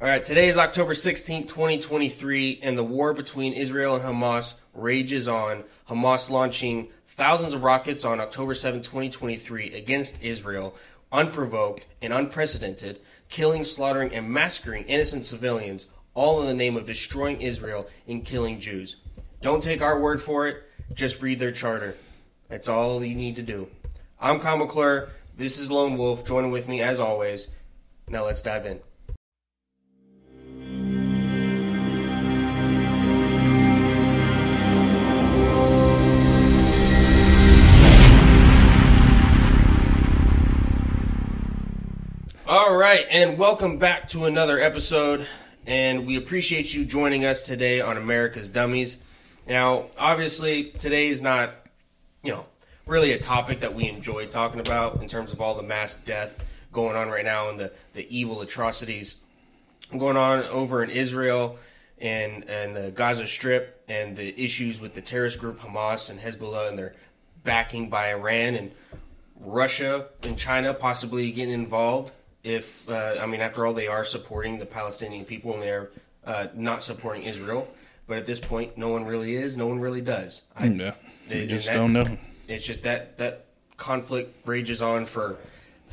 All right, today is October 16, 2023, and the war between Israel and Hamas rages on. Hamas launching thousands of rockets on October 7, 2023, against Israel, unprovoked and unprecedented, killing, slaughtering, and massacring innocent civilians, all in the name of destroying Israel and killing Jews. Don't take our word for it, just read their charter. That's all you need to do. I'm Kyle McClure. This is Lone Wolf, joining with me as always. Now let's dive in. All right, and welcome back to another episode. And we appreciate you joining us today on America's Dummies. Now, obviously, today is not, you know, really a topic that we enjoy talking about in terms of all the mass death going on right now and the, the evil atrocities going on over in Israel and and the Gaza Strip and the issues with the terrorist group Hamas and Hezbollah and their backing by Iran and Russia and China possibly getting involved. If uh, I mean, after all, they are supporting the Palestinian people and they're uh, not supporting Israel. But at this point, no one really is. No one really does. I, yeah, we and just that- don't know. It's just that that conflict rages on for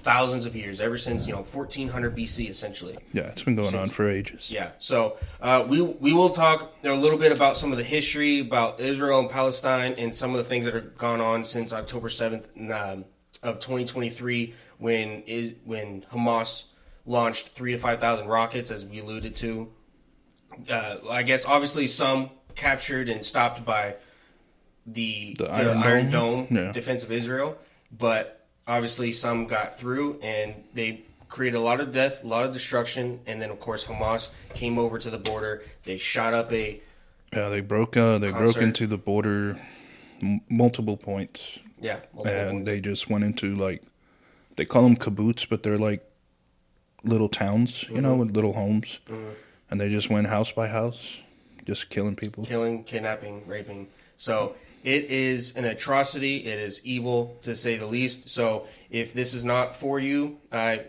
thousands of years, ever since you know 1400 BC, essentially. Yeah, it's been going on for ages. Yeah. So uh, we we will talk a little bit about some of the history about Israel and Palestine and some of the things that have gone on since October seventh um, of 2023 when is when Hamas launched three to five thousand rockets, as we alluded to. Uh, I guess obviously some captured and stopped by the, The the Iron Iron, Dome? Dome, Yeah. defense of Israel, but obviously some got through and they created a lot of death, a lot of destruction, and then of course Hamas came over to the border. They shot up a Yeah, they broke. Uh, they broke into the border m- multiple points, yeah, multiple and points. they just went into like they call them kibbutz, but they're like little towns, you Mm-hmm. know, with little homes, and they just went house by house, just killing people. killing, kidnapping, raping. So it is an atrocity. It is evil to say the least. So if this is not for you, I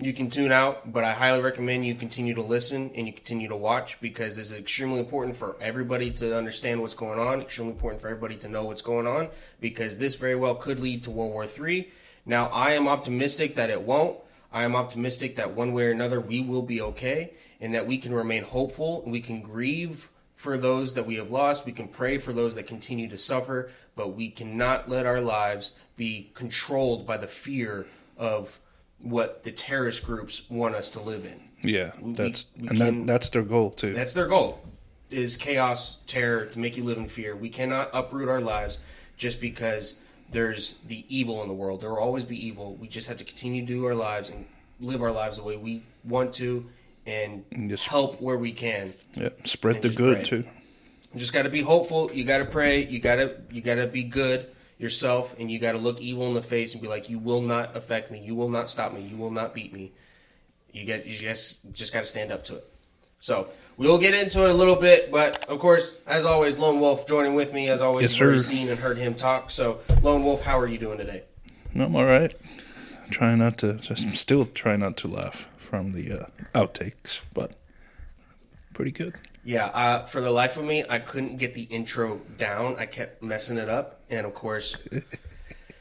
you can tune out, but I highly recommend you continue to listen and you continue to watch because this is extremely important for everybody to understand what's going on. Extremely important for everybody to know what's going on because this very well could lead to World War III. Now, I am optimistic that it won't. I am optimistic that one way or another we will be okay and that we can remain hopeful and we can grieve for those that we have lost. We can pray for those that continue to suffer, but we cannot let our lives be controlled by the fear of what the terrorist groups want us to live in. Yeah, We- that's we and can- that that's their goal too. That's their goal. Is chaos, terror to make you live in fear. We cannot uproot our lives just because there's the evil in the world. There will always be evil. We just have to continue to do our lives and live our lives the way we want to and just- help where we can. yeah, spread the good pray. too. You just got to be hopeful. You got to pray. You got to you got to be good yourself, and you got to look evil in the face and be like, "You will not affect me. You will not stop me. You will not beat me." You get you just just got to stand up to it. So we'll get into it a little bit, but of course, as always, Lone Wolf joining with me. As always, Yes, you've seen and heard him talk. So Lone Wolf, how are you doing today? I'm all right. I'm Trying not to, just still try not to laugh from the uh, outtakes, but pretty good. Yeah, uh, for the life of me, I couldn't get the intro down. I kept messing it up, and of course,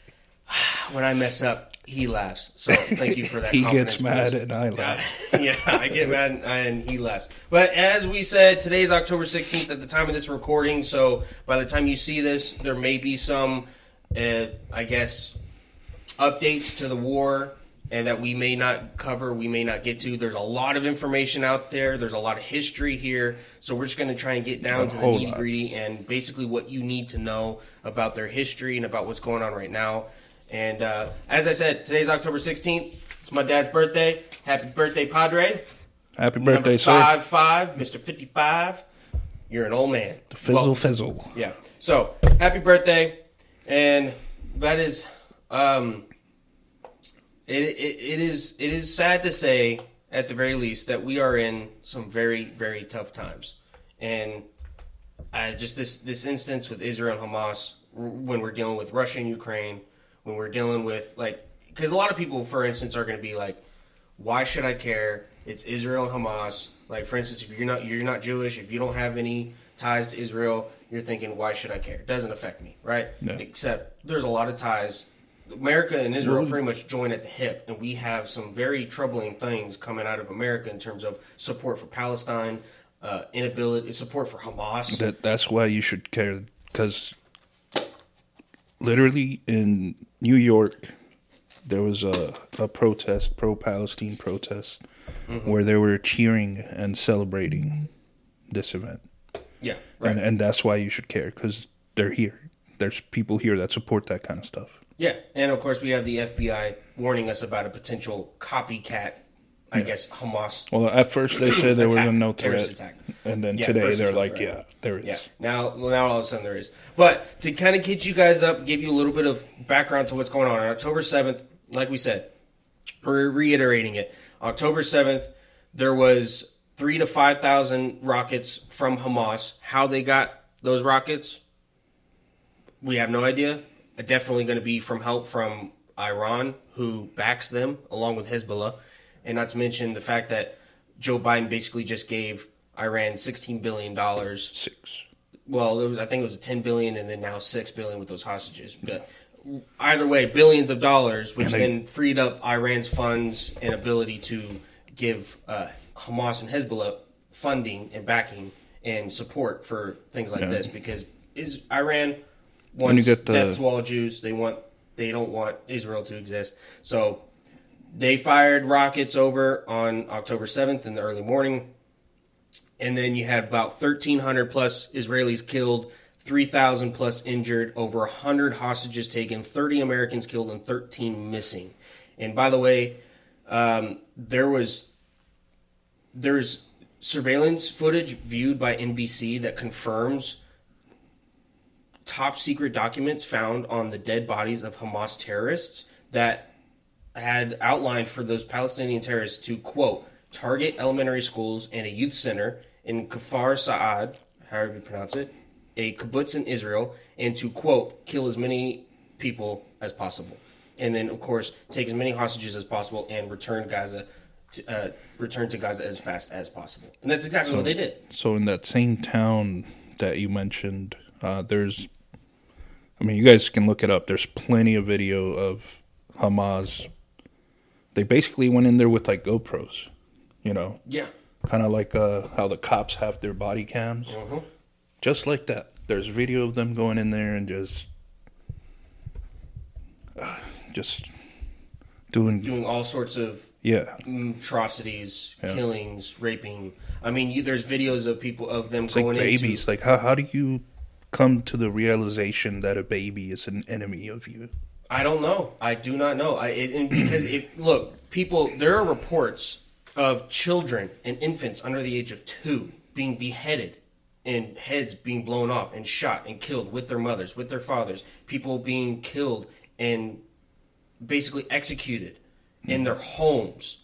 when I mess up, he laughs. So thank you for that. He gets mad and I laugh. yeah, I get mad and, and he laughs. But as we said, today is October 16th at the time of this recording. So by the time you see this, there may be some, uh, I guess, updates to the war and that we may not cover, we may not get to. There's a lot of information out there. There's a lot of history here. So we're just going to try and get down A to the nitty gritty and basically what you need to know about their history and about what's going on right now. And uh, as I said, today's October 16th. It's my dad's birthday. Happy birthday, Padre. Happy Number birthday, sir. five, five, Mr. 55. You're an old man. Fizzle, Well, fizzle. yeah. So happy birthday, and that is, um, it, it it is it is sad to say at the very least that we are in some very very tough times, and I just this this instance with Israel and Hamas when we're dealing with Russia and Ukraine, when we're dealing with like because a lot of people, for instance, are going to be like, why should I care It's Israel and Hamas. Like for instance, if you're not you're not Jewish, if you don't have any ties to Israel, you're thinking, why should I care? It doesn't affect me, right? No. Except there's a lot of ties. America and Israel pretty much join at the hip, and we have some very troubling things coming out of America in terms of support for Palestine, uh, inability support for Hamas. That that's why you should care because literally in New York there was a a protest, pro Palestine protest, Mm-hmm. where they were cheering and celebrating this event, yeah, right. and and that's why you should care because they're here. There's people here that support that kind of stuff. Yeah, and of course we have the FBI warning us about a potential copycat. I guess Hamas. Well, at first they said there was a no threat, attack. and then Yeah, today they're like, yeah, there is. Yeah. Now, well, now all of a sudden there is. But to kind of get you guys up, give you a little bit of background to what's going on. On October seventh, like we said, we're reiterating it. October seventh, there was three to five thousand rockets from Hamas. How they got those rockets, we have no idea. Definitely going to be from help from Iran, who backs them, along with Hezbollah, and not to mention the fact that Joe Biden basically just gave Iran sixteen billion dollars Six. well, it was I think it was 10 billion and then now 6 billion with those hostages. But either way, billions of dollars, which they- then freed up Iran's funds and ability to give uh, Hamas and Hezbollah funding and backing and support for things like Yeah. this because is Iran When you wants get the- death to all Jews. They want they don't want Israel to exist. So they fired rockets over on October 7th in the early morning and then you had about 1,300 plus Israelis killed, 3,000 plus injured, over 100 hostages taken, 30 Americans killed, and 13 missing. And by the way, um, there was there's surveillance footage viewed by NBC that confirms top secret documents found on the dead bodies of Hamas terrorists that had outlined for those Palestinian terrorists to quote target elementary schools and a youth center in Kfar Saad, however you pronounce it, a kibbutz in Israel, and to quote kill as many people as possible, and then of course take as many hostages as possible and return Gaza, to, uh, return to Gaza as fast as possible, and that's exactly what they did. So in that same town that you mentioned, uh, there's, I mean, you guys can look it up. There's plenty of video of Hamas. They basically went in there with like GoPros, you know, Yeah, kind of like uh, how the cops have their body cams, Mhm. just like that. There's video of them going in there and just, uh, just doing, doing all sorts of yeah, atrocities, Yeah. killings, raping. I mean, you, there's videos of people of them it's like going babies. into Like how how do you come to the realization that a baby is an enemy of you? I don't know. I do not know. I it, and because if look, people, there are reports of children and infants under the age of two being beheaded and heads being blown off and shot and killed with their mothers, with their fathers. People being killed and basically executed in their homes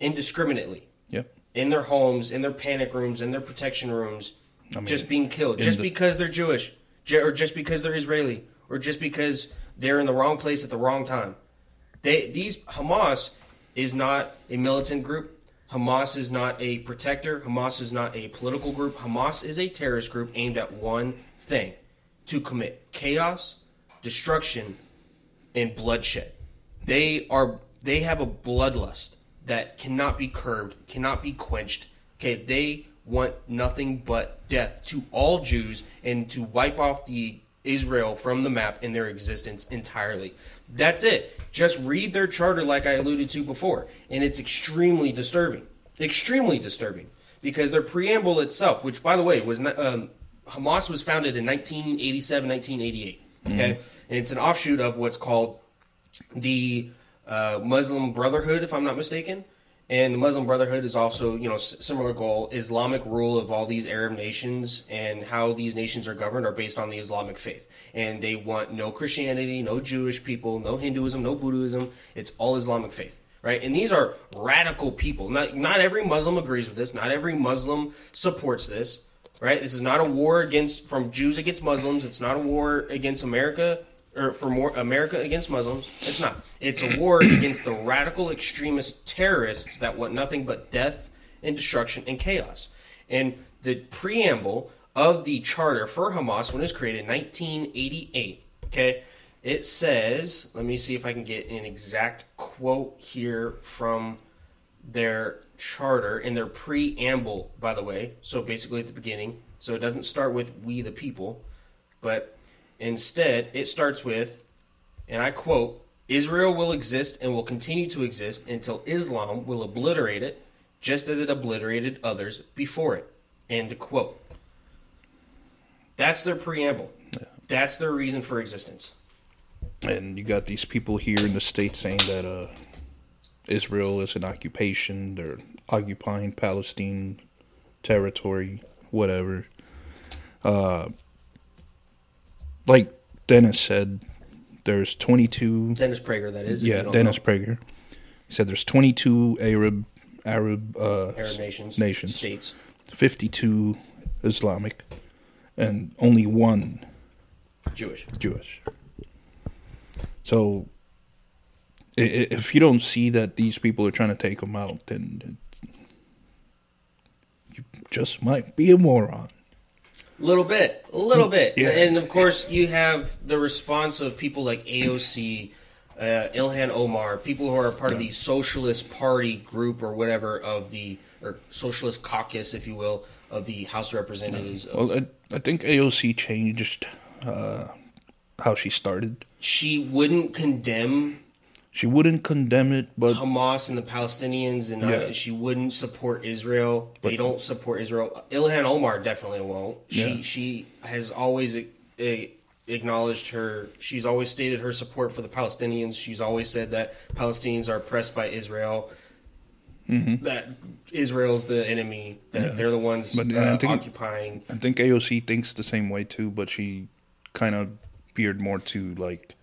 indiscriminately. Yep. In their homes, in their panic rooms, in their protection rooms, I mean, just being killed, just the- because they're Jewish, or just because they're Israeli, or just because they're in the wrong place at the wrong time. They these Hamas is not a militant group. Hamas is not a protector. Hamas is not a political group. Hamas is a terrorist group aimed at one thing: to commit chaos, destruction, and bloodshed. They are they have a bloodlust that cannot be curbed, cannot be quenched. Okay, they want nothing but death to all Jews and to wipe off the Israel from the map in their existence entirely. That's it. Just read their charter like I alluded to before, and it's extremely disturbing. Extremely disturbing because their preamble itself, which by the way was not, um, Hamas was founded in 1987, 1988. Okay, and it's an offshoot of what's called the uh, Muslim Brotherhood, if I'm not mistaken. And the Muslim Brotherhood is also, you know, similar goal. Islamic rule of all these Arab nations and how these nations are governed are based on the Islamic faith. And they want no Christianity, no Jewish people, no Hinduism, no Buddhism. It's all Islamic faith, right? And these are radical people. Not not every Muslim agrees with this. Not every Muslim supports this, right? This is not a war against from Jews against Muslims. It's not a war against America or for more America against Muslims. It's not. It's a war against the radical extremist terrorists that want nothing but death and destruction and chaos. And the preamble of the charter for Hamas when it was created in 1988, okay, it says, let me see if I can get an exact quote here from their charter in their preamble, by the way. So basically at the beginning. So it doesn't start with we the people, but instead it starts with, and I quote, Israel will exist and will continue to exist until Islam will obliterate it, just as it obliterated others before it. End quote. That's their preamble. That's their reason for existence. And you got these people here in the states saying that uh, Israel is an occupation. They're occupying Palestine territory, whatever. Uh, like Dennis said, there's 22. Dennis Prager, that is. Yeah, Dennis know. Prager. He said there's 22 Arab Arab uh, Arab nations, nations. states. 52 Islamic, and only one Jewish. Jewish. So, if you don't see that these people are trying to take them out, then you just might be a moron. Little bit, a little bit, Yeah. and of course you have the response of people like AOC, uh, Ilhan Omar, people who are part of the Socialist Party group or whatever of the or Socialist Caucus, if you will, of the House of Representatives. Well, I, I think AOC changed uh, how she started. she wouldn't condemn She wouldn't condemn it, but Hamas and the Palestinians, and Yeah. she wouldn't support Israel. they don't support Israel. Ilhan Omar definitely won't. She Yeah. she has always a, a, acknowledged her. She's always stated her support for the Palestinians. She's always said that Palestinians are oppressed by Israel. That Israel's the enemy. That Mm-hmm. Yeah. they're the ones But, uh, I think- occupying. I think AOC thinks the same way too. But she kind of veered more to like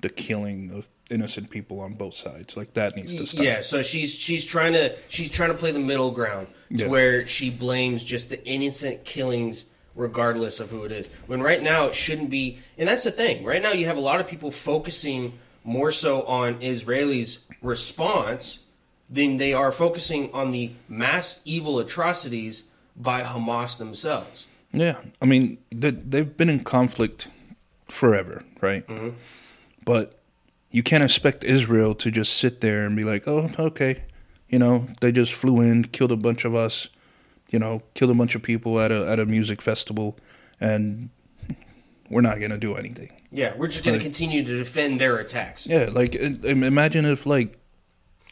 the killing of innocent people on both sides. Like that needs to stop. Yeah, so she's she's trying to she's trying to play the middle ground to Yeah. where she blames just the innocent killings regardless of who it is. When right now it shouldn't be and that's the thing. Right now you have a lot of people focusing more so on Israelis response than they are focusing on the mass evil atrocities by Hamas themselves. Yeah, I mean they, they've been in conflict forever, right? Mm-hmm. But you can't expect Israel to just sit there and be like, "Oh, okay," you know, they just flew in, killed a bunch of us, you know, killed a bunch of people at a at a music festival, and we're not gonna do anything. Yeah, we're just going Right. to continue to defend their attacks. Yeah, like imagine if like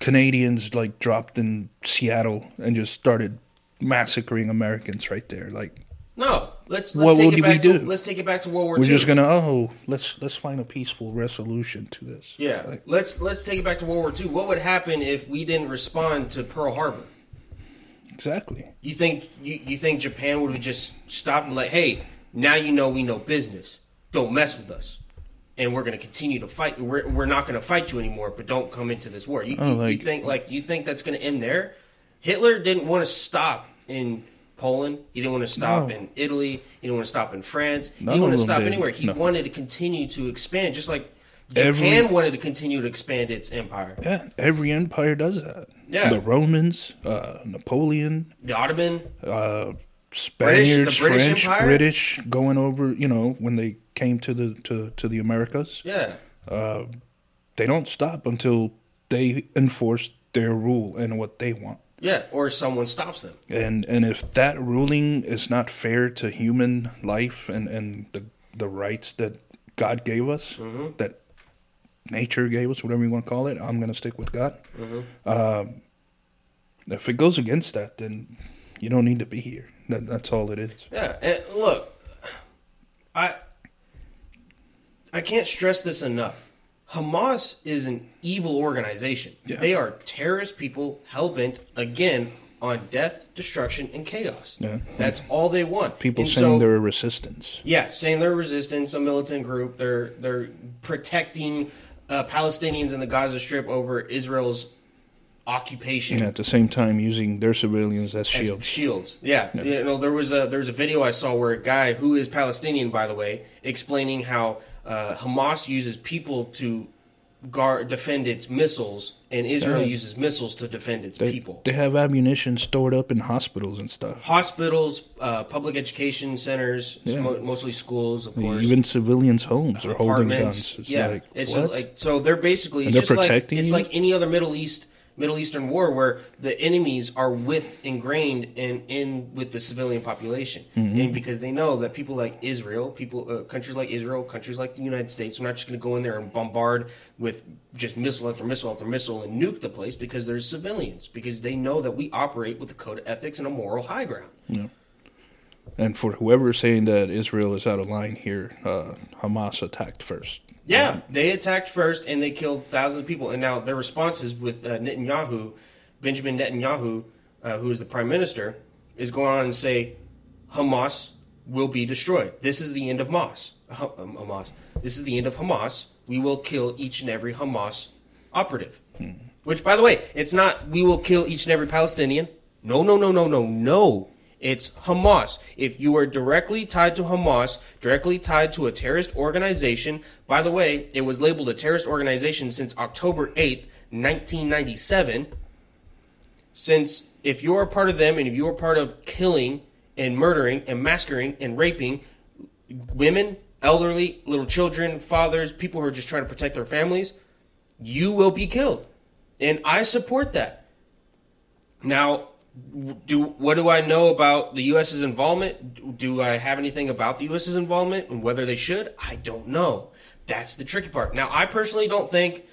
Canadians like dropped in Seattle and just started massacring Americans right there, like. No, let's let's What take would it we back to let's take it back to World War We're II. just gonna oh let's let's find a peaceful resolution to this. Yeah, Like, let's let's take it back to World War II. What would happen if we didn't respond to Pearl Harbor? exactly. You think you, you think Japan would have just stopped and like, hey, now you know we know business. Don't mess with us, and we're going to continue to fight. We're, we're not going to fight you anymore, but don't come into this war. You, Oh, you- you think like you think that's going to end there? Hitler didn't want to stop in Poland. He didn't want to stop No. in Italy. He didn't want to stop in France. he didn't want to stop did. anywhere. He No. wanted to continue to expand, just like Every- Japan wanted to continue to expand its empire. Yeah, every empire does that. Yeah. the Romans, uh, Napoleon, The Ottoman, uh, Spaniards, British French, Empire? British, going over. You know when they came to the to to the Americas, yeah. uh, they don't stop until they enforce their rule and what they want. Yeah, or someone stops them. And and if that ruling is not fair to human life and, and the the rights that God gave us, Mm-hmm. that nature gave us, whatever you want to call it, I'm going to stick with God. Mm-hmm. Um, if it goes against that, then you don't need to be here. That, that's all it is. Yeah, and look, I I can't stress this enough. Hamas is an evil organization. Yeah. They are terrorist people hell bent again on death, destruction, and chaos. Yeah. That's all they want. People And saying so- they're a resistance. Yeah, saying they're a resistance, a militant group. They're they're protecting uh, Palestinians in the Gaza Strip over Israel's occupation. And at the same time, using their civilians as as shields. shields. Yeah. you know there was a there was a video I saw where a guy who is Palestinian, by the way, explaining how Uh, Hamas uses people to guard defend its missiles, and Israel Yeah. uses missiles to defend its They, people. they have ammunition stored up in hospitals and stuff. Hospitals, uh, public education centers, Yeah. mo- mostly schools, of course. Even civilians' homes are holding guns. It's yeah, like, it's just like so they're basically they're just like protecting it's like any other Middle East Middle Eastern war where the enemies are with ingrained in in with the civilian population, Mm-hmm. and because they know that people like Israel, people uh, countries like Israel, countries like the United States, are not just going to go in there and bombard with just missile after missile after missile and nuke the place because there's civilians because they know that we operate with a code of ethics and a moral high ground. And for whoever is saying that Israel is out of line here, uh, Hamas attacked first. Yeah, they attacked first and they killed thousands of people. And now their response is with uh, Netanyahu, Benjamin Netanyahu, uh, who is the prime minister, is going on and say Hamas will be destroyed. This is the end of Hamas. Um, Hamas. This is the end of Hamas. We will kill each and every Hamas operative. Which, by the way, it's not we will kill each and every Palestinian. No, no, no, no, no, no. It's Hamas. If you are directly tied to Hamas, directly tied to a terrorist organization, by the way, it was labeled a terrorist organization since October 8th, 1997. Since if you're a part of them and if you're a part of killing and murdering and massacring and raping women, elderly, little children, fathers, people who are just trying to protect their families, you will be killed. And I support that. Now, do what do I know about the U.S.'s involvement? Do I have anything about the U.S.'s involvement and whether they should? I don't know. That's the tricky part. Now, I personally don't think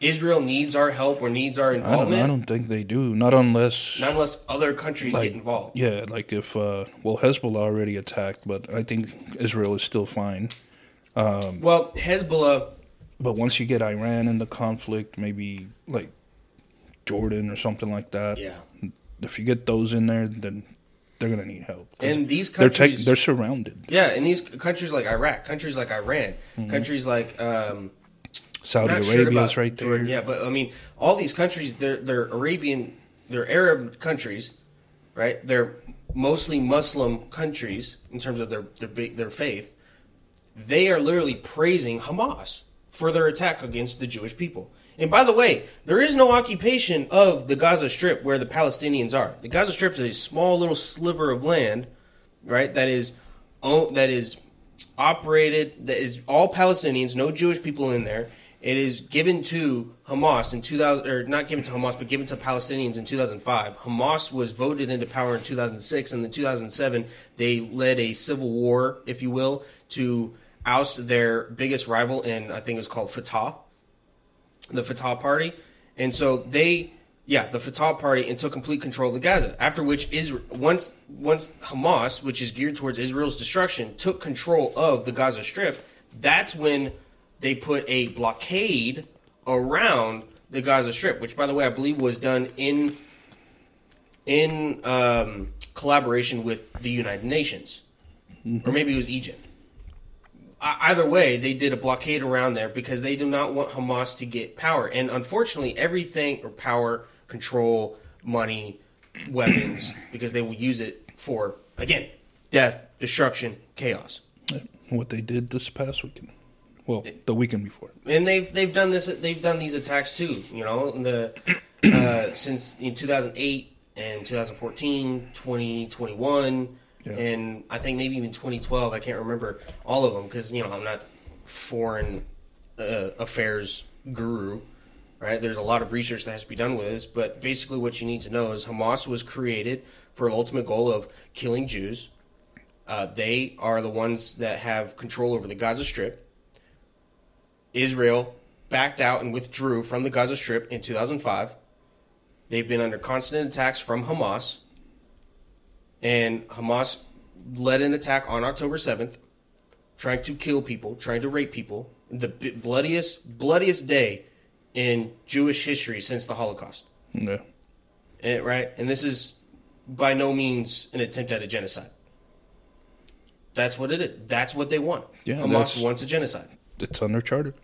Israel needs our help or needs our I don't, involvement, I don't think they do. Not unless, not unless other countries Like, get involved. yeah, like if uh, well, Hezbollah already attacked, but I think Israel is still fine. Well, Hezbollah, But once you get Iran in the conflict, maybe like Jordan or something like that. yeah, If you get those in there, then they're gonna need help. and these they're countries, they're surrounded. yeah, and these countries like Iraq, countries like Iran, countries like um, Saudi not sure Arabia is right there. Jordan, yeah, but I mean, all these countries, they're they're Arabian, they're Arab countries, right? They're mostly Muslim countries in terms of their their their faith. They are literally praising Hamas for their attack against the Jewish people. And by the way, there is no occupation of the Gaza Strip where the Palestinians are. The Gaza Strip is a small little sliver of land, right? That is, that is operated. That is all Palestinians, no Jewish people in there. It is given to Hamas in 2000, or not given to Hamas, but given to Palestinians in 2005. Hamas was voted into power in 2006, and in 2007 they led a civil war, if you will, to oust their biggest rival, in I think it was called Fatah the Fatah Party, and so they, yeah, the Fatah Party, and took complete control of the Gaza. After which, Israel, once once Hamas, which is geared towards Israel's destruction, took control of the Gaza Strip, that's when they put a blockade around the Gaza Strip, which, by the way, I believe was done in in um, collaboration with the United Nations, or maybe it was Egypt either way, they did a blockade around there because they do not want Hamas to get power. And unfortunately, everything or power, control, money, weapons, because they will use it for again death, destruction, chaos. What they did this past weekend, well, the weekend before. And they've they've done this. They've done these attacks too. You know, the uh, since in 2008 and 2014, 2021. Yeah. and I think maybe even 2012. I can't remember all of them because you know I'm not foreign uh, affairs guru, right? There's a lot of research that has to be done with this, but basically what you need to know is Hamas was created for the ultimate goal of killing Jews. Uh, they are the ones that have control over the Gaza Strip. Israel backed out and withdrew from the Gaza Strip in 2005. They've been under constant attacks from Hamas and Hamas led an attack on October 7th, trying to kill people, trying to rape people, the bloodiest, bloodiest day in Jewish history since the Holocaust. Yeah. And, right? And this is by no means an attempt at a genocide. That's what it is. That's what they want. Yeah, Hamas wants a genocide. It's under charter.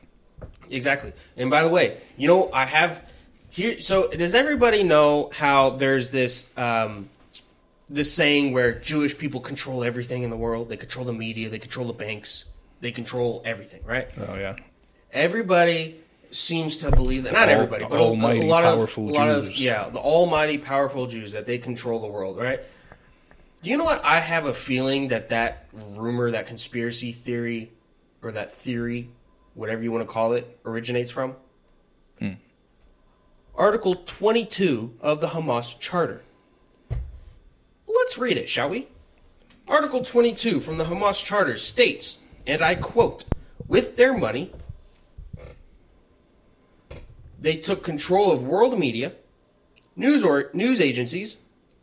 Exactly. And by the way, you know, I have here. So, does everybody know how there's this um, this saying where Jewish people control everything in the world? They control the media. They control the banks. they control everything, right? Oh yeah. Everybody seems to believe that. Not All- everybody, the but a- a, almighty, lot of powerful a lot of yeah, the almighty powerful Jews that they control the world, right? Do you know what? I have a feeling that that rumor, that conspiracy theory, or that theory, whatever you want to call it, originates from. Hmm. Article 22 of the Hamas Charter. Let's read it, shall we? Article 22 from the Hamas Charter states, and I quote, with their money, they took control of world media, news or news agencies,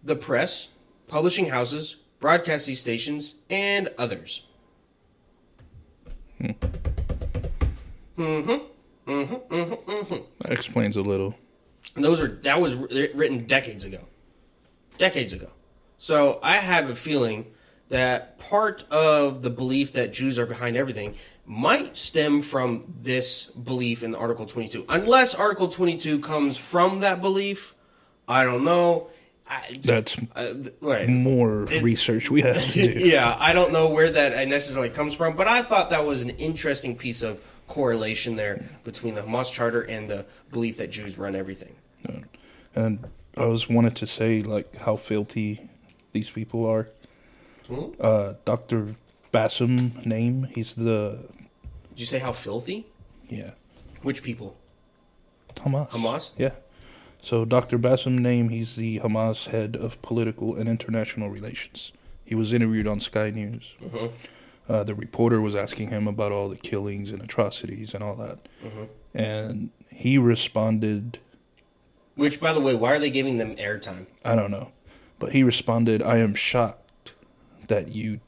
the press, publishing houses, broadcasting stations, and others. Mhm. Mhm. Mhm. Mhm. That explains a little. And those are that was wr- written decades ago. Decades ago. So I have a feeling that part of the belief that Jews are behind everything might stem from this belief in Article 22. Unless Article 22 comes from that belief, I don't know. I, That's uh, right. more It's- research we have to do. yeah, I don't know where that necessarily comes from, but I thought that was an interesting piece of correlation there between the Hamas Charter and the belief that Jews run everything. And I was wanted to say like how filthy these people are. Hmm? Uh, Dr. Bassem Naim. He's the Did you say how filthy? yeah Which people? Hamas. Hamas? Yeah. So Dr. Bassem Naim. He's the Hamas head of political and international relations. He was interviewed on Sky News. Mhm. Uh, the reporter was asking him about all the killings and atrocities and all that, Mhm. and he responded. Which, by the way, why are they giving them airtime? I don't know. But he responded, I am shocked that you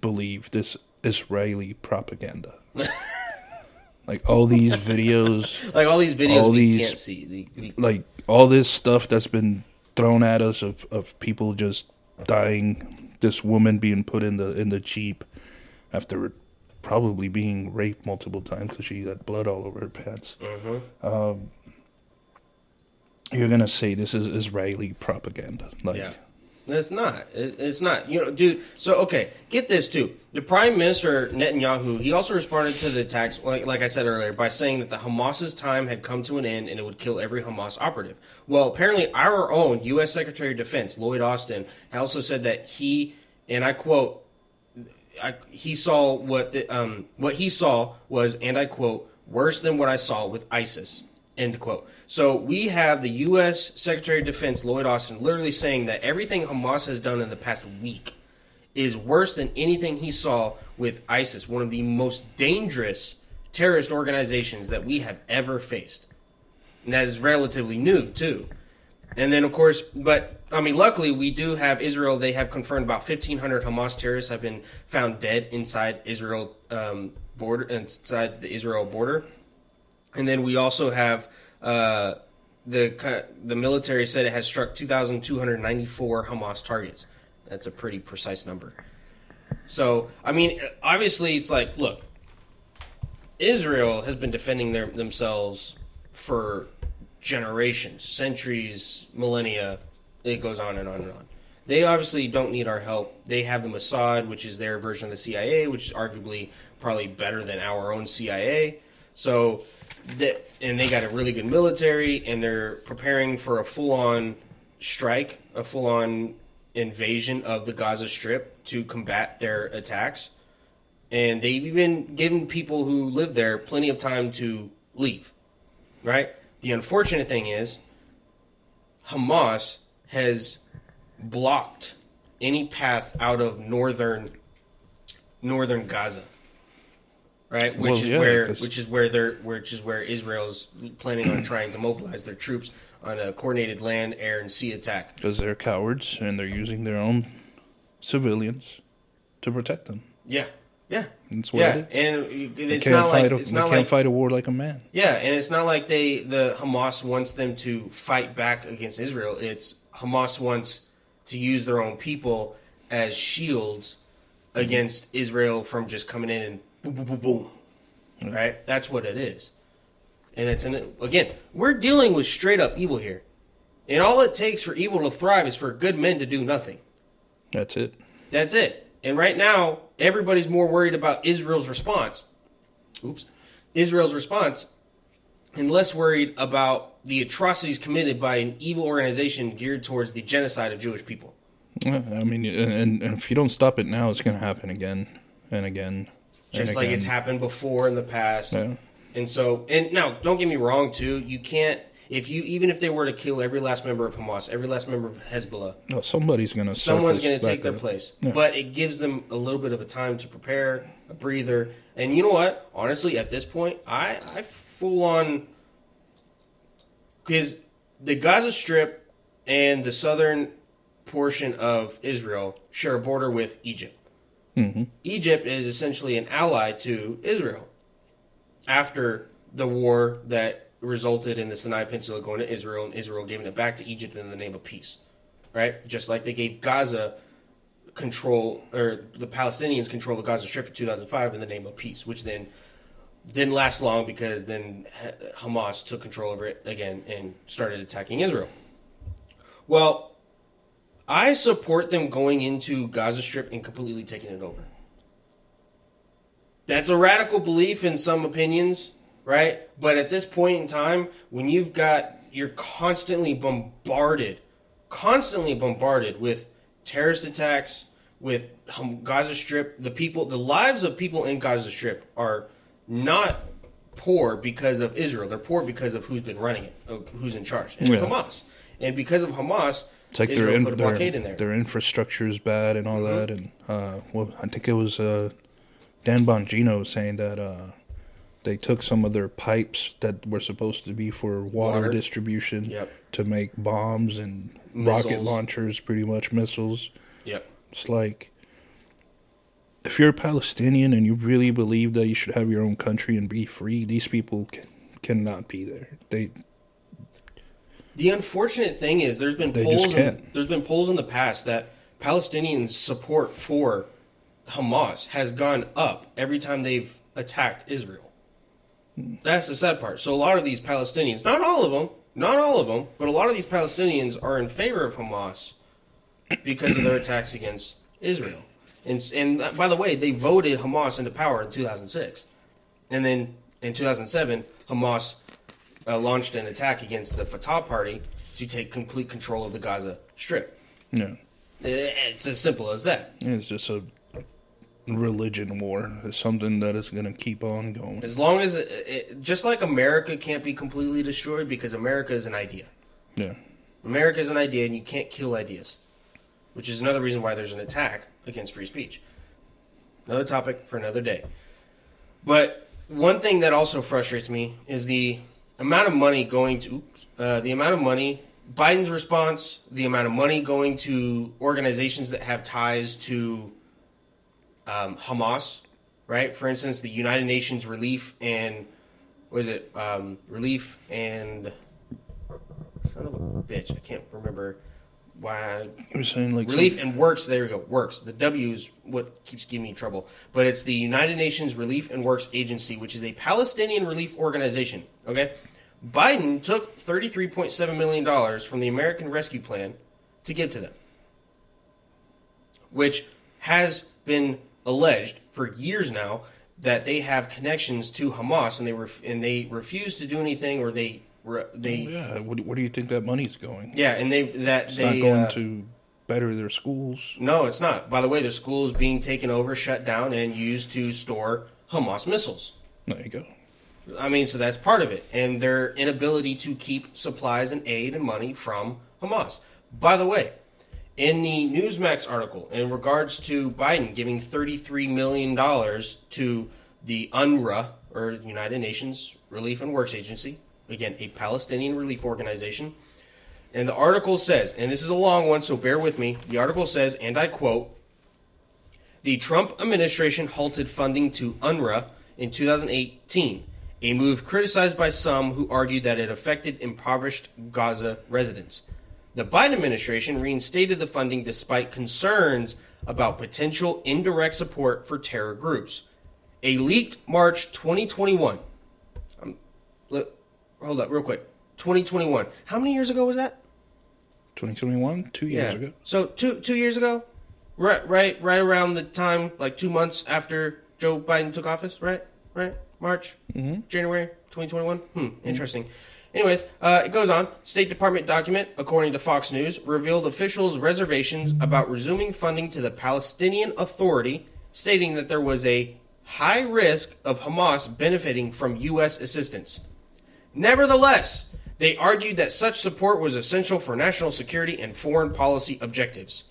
believe this Israeli propaganda. like all these videos, Like all these videos All we these- can't see. We- like all this stuff that's been thrown at us of, of people just dying, this woman being put in the in the jeep after probably being raped multiple times because she had blood all over her pants. Mhm. Um, you're gonna say this is Israeli propaganda, like Yeah. It's not. It's not. You know, dude. So okay, get this too. The Prime Minister Netanyahu he also responded to the attacks, like, like I said earlier, by saying that the Hamas's time had come to an end and it would kill every Hamas operative. Well, apparently, our own U.S. Secretary of Defense Lloyd Austin also said that he, and I quote, I, he saw what the, um, what he saw was, and I quote, worse than what I saw with ISIS. End quote. So we have the U.S. Secretary of Defense Lloyd Austin literally saying that everything Hamas has done in the past week is worse than anything he saw with ISIS, one of the most dangerous terrorist organizations that we have ever faced. And that is relatively new too. And then, of course, but I mean, luckily, we do have Israel. They have confirmed about 1,500 Hamas terrorists have been found dead inside Israel um, border, inside the Israel border. And then we also have uh, the the military said it has struck 2,294 Hamas targets. That's a pretty precise number. So, I mean, obviously, it's like, look, Israel has been defending their, themselves for generations, centuries, millennia. It goes on and on and on. They obviously don't need our help. They have the Mossad, which is their version of the CIA, which is arguably probably better than our own CIA. So, the, and they got a really good military, and they're preparing for a full-on strike, a full-on invasion of the Gaza Strip to combat their attacks and they've even given people who live there plenty of time to leave. Right? The unfortunate thing is, Hamas has blocked any path out of northern northern Gaza. Right, which Well, is yeah, where 'cause- which is where they're which is where Israel's planning on trying to mobilize their troops on a coordinated land, air, and sea attack. because they're cowards and they're using their own civilians to protect them. Yeah, yeah, That's what yeah. it is. And They it's can't not fight. like a, it's they can't like fight a war like a man. Yeah, and it's not like they the Hamas wants them to fight back against Israel. It's Hamas wants to use their own people as shields against Israel from just coming in and boom, boom, boom, boom. Right? That's what it is. And it's an, again, we're dealing with straight up evil here. And all it takes for evil to thrive is for good men to do nothing. That's it. That's it. And right now, everybody's more worried about Israel's response. Oops. Israel's response and less worried about the atrocities committed by an evil organization geared towards the genocide of Jewish people. Yeah, I mean, and, and if you don't stop it now, it's going to happen again and again. Just like it's happened before in the past. Yeah. And so, and now, don't get me wrong, too. You can't, if you, even if they were to kill every last member of Hamas, every last member of Hezbollah, No, somebody's going to. someone's going to take their place. Yeah. But it gives them a little bit of a time to prepare, a breather. And you know what? Honestly, at this point, I, I full on because the Gaza Strip and the southern portion of Israel share a border with Egypt. Hmm Egypt is essentially an ally to Israel after the war that resulted in the Sinai Peninsula going to Israel and Israel giving it back to Egypt in the name of peace. Right? Just like they gave Gaza control, or the Palestinians control the Gaza Strip in 2005 in the name of peace, which then didn't last long because then Hamas took control over it again and started attacking Israel. Well, I support them going into Gaza Strip and completely taking it over. That's a radical belief in some opinions, right? But at this point in time, when you've got you're constantly bombarded, constantly bombarded with terrorist attacks, with um, Gaza Strip, the people, the lives of people in Gaza Strip are not poor because of Israel. They're poor because of who's been running it, who's in charge, and it's Yeah. Hamas. And because of Hamas, It's like Israel their, in, put a their, in there. their infrastructure is bad and all Mhm. that. And uh, well, I think it was uh, Dan Bongino saying that uh, they took some of their pipes that were supposed to be for water, Water. distribution Yep. to make bombs and rocket launchers, pretty much missiles. Yep. It's like if you're a Palestinian and you really believe that you should have your own country and be free, these people can, cannot be there. They The unfortunate thing is there's been They polls in, there's been polls in the past that Palestinians support for Hamas has gone up every time they've attacked Israel. That's the sad part. So a lot of these Palestinians, not all of them, not all of them, but a lot of these Palestinians are in favor of Hamas because of their attacks against Israel. And and by the way, they voted Hamas into power in 2006. And then in 2007, Hamas uh, launched an attack against the Fatah party to take complete control of the Gaza Strip. yeah. It's as simple as that. It's just a religion war. It's something that is going to keep on going. As long as, it, it, just like America can't be completely destroyed because America is an idea. Yeah. America is an idea, and you can't kill ideas, which is another reason why there's an attack against free speech. Another topic for another day. But one thing that also frustrates me is the amount of money going to uh, the amount of money Biden's response, the amount of money going to organizations that have ties to um, Hamas, right? For instance, the United Nations Relief and what is it? Um, relief and son of a bitch, I can't remember why You're saying like Relief and Works. There we go. Works. The W is what keeps giving me trouble. But it's the United Nations Relief and Works Agency, which is a Palestinian relief organization. Okay. Biden took $33.7 million from the American Rescue Plan to give to them, which has been alleged for years now that they have connections to Hamas and they ref- and they refuse to do anything or they they some- yeah. What, where do you think that money's going? yeah and they that It's they not going uh, to better their schools. No, it's not. By the way, their school is being taken over, shut down, and used to store Hamas missiles. There you go. I mean, so that's part of it. And their inability to keep supplies and aid and money from Hamas. By the way, in the Newsmax article, in regards to Biden giving $33 million to the UNRWA, or United Nations Relief and Works Agency, again, a Palestinian relief organization, and the article says, and this is a long one, so bear with me. The article says, and I quote The Trump administration halted funding to UNRWA in 2018, a move criticized by some who argued that it affected impoverished Gaza residents. The Biden administration reinstated the funding despite concerns about potential indirect support for terror groups. A leaked March 2021. Um, hold up, real quick. 2021. How many years ago was that? 2021, two years ago. So two two years ago, Right, right, right around the time, like two months after Joe Biden took office. Right, right, March, Mm-hmm. January 2021. Hmm, interesting. Anyways, uh, it goes on. State Department document, according to Fox News, revealed officials' reservations about resuming funding to the Palestinian Authority, stating that there was a high risk of Hamas benefiting from U.S. assistance. Nevertheless, they argued that such support was essential for national security and foreign policy objectives.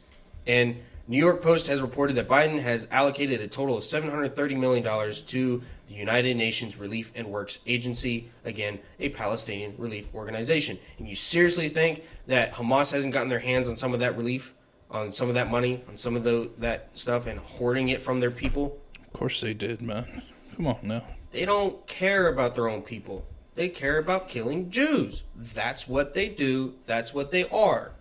And New York Post has reported that Biden has allocated a total of $730 million to the United Nations Relief and Works Agency, again, a Palestinian relief organization. And you seriously think that Hamas hasn't gotten their hands on some of that relief, on some of that money, on some of the, that stuff, and hoarding it from their people? Of course they did, man. Come on now. They don't care about their own people. They care about killing Jews. That's what they do. That's what they are.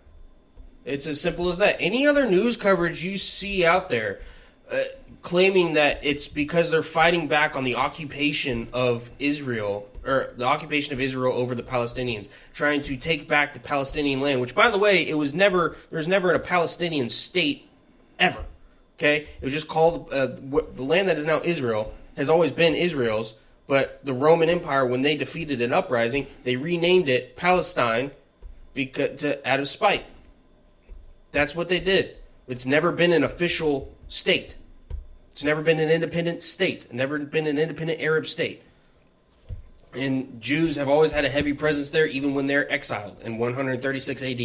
It's as simple as that. Any other news coverage you see out there uh, claiming that it's because they're fighting back on the occupation of Israel or the occupation of Israel over the Palestinians, trying to take back the Palestinian land, which by the way, it was never there's never a Palestinian state ever. Okay? It was just called uh, the land that is now Israel has always been Israel's, but the Roman Empire when they defeated an uprising, they renamed it Palestine because to out of spite. That's what they did. It's never been an official state. It's never been an independent state. Never been an independent Arab state. And Jews have always had a heavy presence there, even when they're exiled in 136 AD.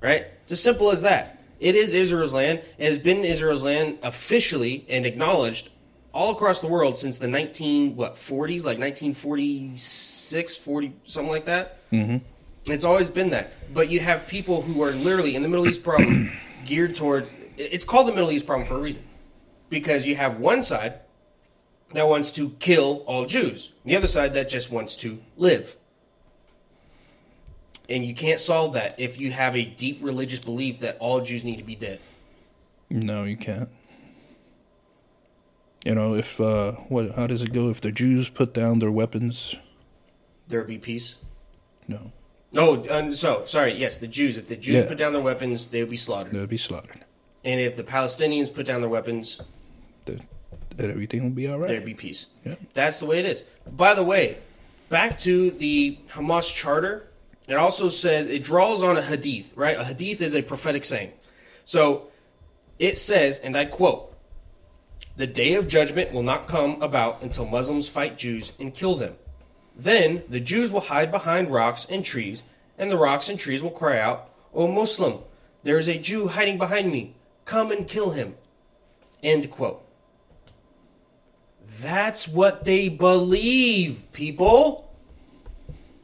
Right? It's as simple as that. It is Israel's land. It has been Israel's land officially and acknowledged all across the world since the 19 what 40s, like 1946, 40 something like that. Mm-hmm. It's always been that. But you have people who are literally in the Middle East problem geared towards. It's called the Middle East problem for a reason. Because you have one side that wants to kill all Jews, the other side that just wants to live. And you can't solve that if you have a deep religious belief that all Jews need to be dead. No, you can't. You know, if uh, what? How does it go? If the Jews put down their weapons, There be peace. no, No, um, so sorry. Yes, the Jews. If the Jews Yeah. put down their weapons, they would be slaughtered. they'll be slaughtered. And if the Palestinians put down their weapons, That, that everything will be all right. there'd be peace. Yeah. That's the way it is. By the way, back to the Hamas charter, it also says it draws on a hadith, right? A hadith is a prophetic saying. So it says, and I quote, the day of judgment will not come about until Muslims fight Jews and kill them. Then the Jews will hide behind rocks and trees, and the rocks and trees will cry out, O Muslim, there is a Jew hiding behind me. Come and kill him. End quote. That's what they believe, people.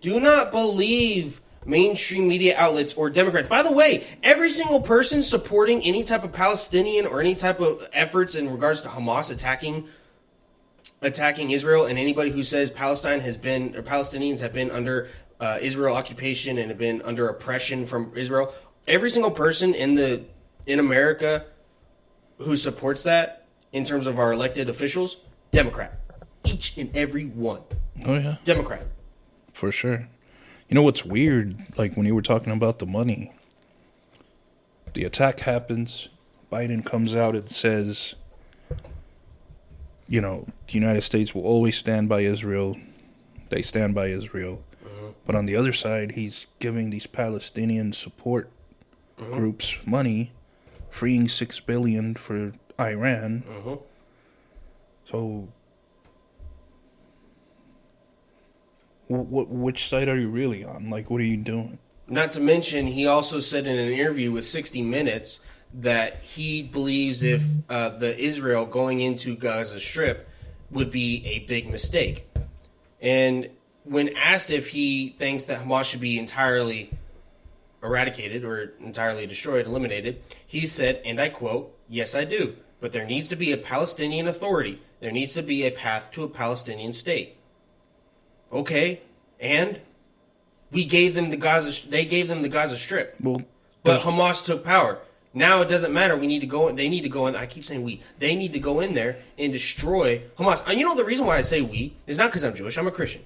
Do not believe mainstream media outlets or Democrats. By the way, every single person supporting any type of Palestinian or any type of efforts in regards to Hamas attacking attacking Israel and anybody who says Palestine has been or Palestinians have been under uh, Israel occupation and have been under oppression from Israel, every single person in the in America who supports that in terms of our elected officials, Democrat. Each and every one. Oh yeah, Democrat. for sure. You know what's weird? Like when you were talking about the money, the attack happens. Biden comes out and says, you know, the United States will always stand by Israel. They stand by Israel. But on the other side, he's giving these Palestinian support groups money, freeing six billion for Iran. Mhm. So, wh- wh- which side are you really on? Like, what are you doing? Not to mention, he also said in an interview with 60 Minutes that he believes if uh, the Israel going into Gaza Strip would be a big mistake. And when asked if he thinks that Hamas should be entirely eradicated or entirely destroyed, eliminated, he said, and I quote, Yes, I do. But there needs to be a Palestinian authority. There needs to be a path to a Palestinian state. Okay, and we gave them the Gaza. They gave them the Gaza Strip, Well, but Hamas took power. Now it doesn't matter. We need to go. They need to go in. I keep saying we. They need to go in there and destroy Hamas. And you know the reason why I say we is not because I'm Jewish. I'm a Christian.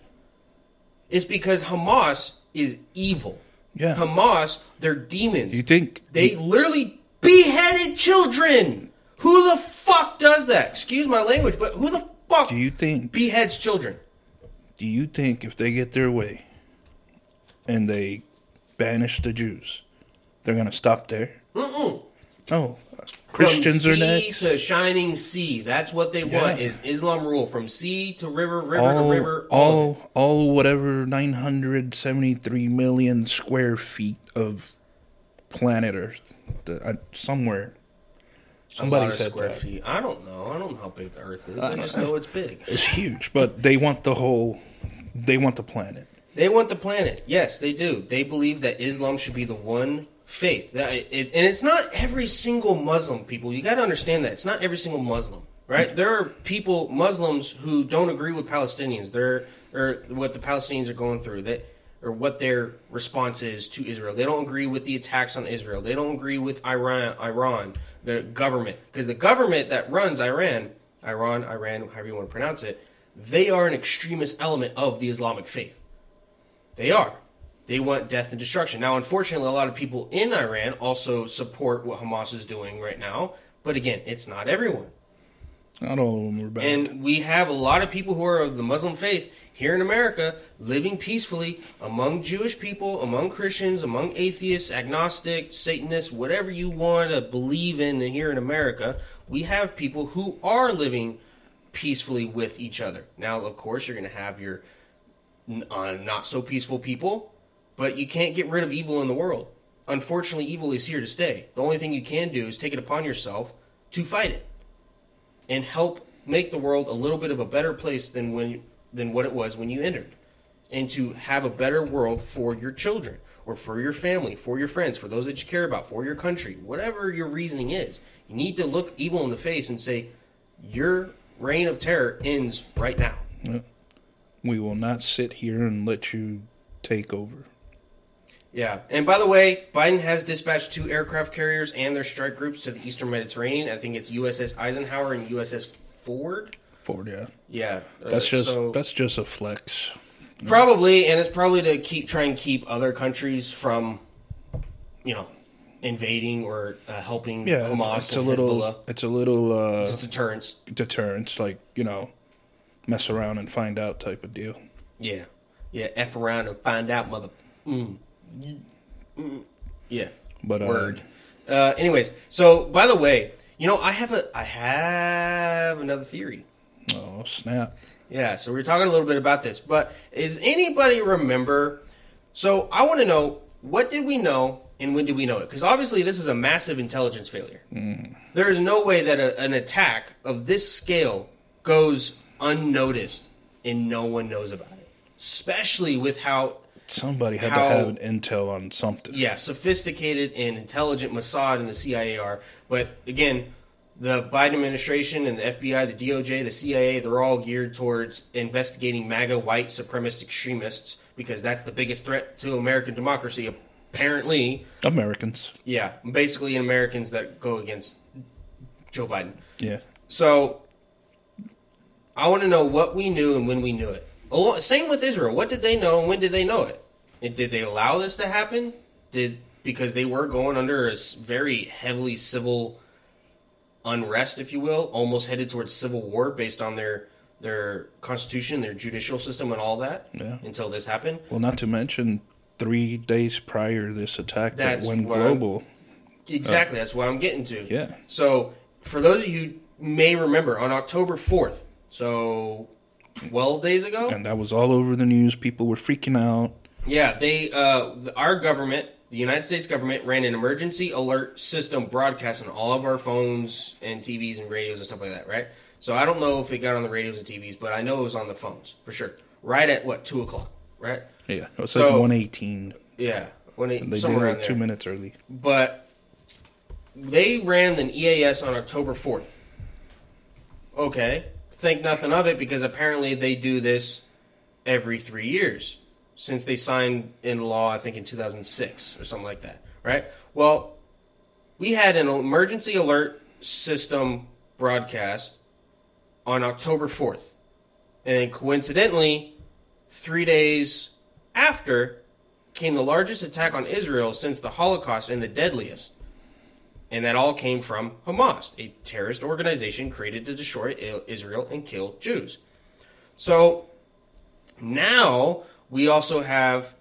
It's because Hamas is evil. yeah. Hamas, they're demons. you think They literally beheaded children. Who the fuck does that? Excuse my language, but who the fuck Do you think? beheads children? Do you think if they get their way, and they banish the Jews, they're gonna stop there? Mm-mm. No, Christians from are sea next. to shining sea. That's what they want is Islam rule from sea to river, river all, to river. All, all, all, whatever nine hundred seventy-three million square feet of planet Earth, the, uh, somewhere. Somebody said square that. feet. I don't know. I don't know how big the Earth is. I just know it's big. It's huge, but they want the whole. They want the planet. They want the planet. Yes, they do. They believe that Islam should be the one faith. That it, and it's not every single Muslim people. You got to understand that it's not every single Muslim, right? There are people, Muslims, who don't agree with Palestinians. They're or what the Palestinians are going through. That or what their response is to Israel. They don't agree with the attacks on Israel. They don't agree with Iran, Iran, the government, because the government that runs Iran, Iran, Iran, however you want to pronounce it, they are an extremist element of the Islamic faith. They are. They want death and destruction. Now, unfortunately, a lot of people in Iran also support what Hamas is doing right now. But again, it's not everyone. Not all of them are bad. And we have a lot of people who are of the Muslim faith here in America living peacefully among Jewish people, among Christians, among atheists, agnostics, Satanists, whatever you want to believe in here in America. We have people who are living peacefully with each other. Now, of course, you're going to have your uh, not so peaceful people, but you can't get rid of evil in the world. Unfortunately, evil is here to stay. The only thing you can do is take it upon yourself to fight it and help make the world a little bit of a better place than when than what it was when you entered and to have a better world for your children or for your family for your friends for those that you care about for your country whatever your reasoning is you need to look evil in the face and say your reign of terror ends right now we will not sit here and let you take over. yeah and by the way biden has dispatched two aircraft carriers and their strike groups to the eastern mediterranean i think it's uss eisenhower and uss ford Ford, yeah. yeah uh, That's just so- that's just a flex. Probably, and it's probably to keep try and keep other countries from, you know, invading or uh, helping Yeah, Hamas it's a little Hezbollah. it's a little uh, It's deterrence. deterrence, like you know, mess around and find out type of deal. Yeah, yeah. F around and find out, mother. Mm. Mm. Yeah. But uh, Word. Uh, anyways, so by the way, you know, I have a I have another theory. Oh snap! Yeah, so we are talking a little bit about this, but is anybody remember? So I want to know what did we know and when did we know it? Because obviously this is a massive intelligence failure. Mm. There is no way that a, an attack of this scale goes unnoticed and no one knows about it, especially with how Somebody had How- to have an intel on something. yeah, sophisticated and intelligent Mossad and the CIA are. But again, the Biden administration and the FBI, the DOJ, the CIA, they're all geared towards investigating MAGA white supremacist extremists because that's the biggest threat to American democracy, apparently. Americans. Yeah, basically Americans that go against Joe Biden. Yeah. So I want to know what we knew and when we knew it. Same with Israel. What did they know and when did they know it? And did they allow this to happen? Did because they were going under a very heavily civil unrest, if you will, almost headed towards civil war based on their their constitution, their judicial system, and all that. Yeah. Until this happened. Well, not to mention three days prior this attack That's that went what I'm- global. Exactly. That's what I'm getting to. Yeah. So, for those of you who may remember, on October 4th, so 12 days ago, And that was all over the news. People were freaking out. yeah, they, uh, our government, the United States government, ran an emergency alert system broadcast on all of our phones and TVs and radios and stuff like that, right? So, I don't know if it got on the radios and TVs, but I know it was on the phones for sure. Right at what, 2 o'clock, right? Yeah. It was So- like 118. Yeah. When it, They did it two minutes early. but they ran an EAS on October 4th. Okay, think nothing of it because apparently they do this every three years since they signed in law, I think in 2006 or something like that, right? Well, we had an emergency alert system broadcast on October 4th. And coincidentally, three days after came the largest attack on Israel since the Holocaust and the deadliest. And that all came from Hamas, a terrorist organization created to destroy Israel and kill Jews. So now we also have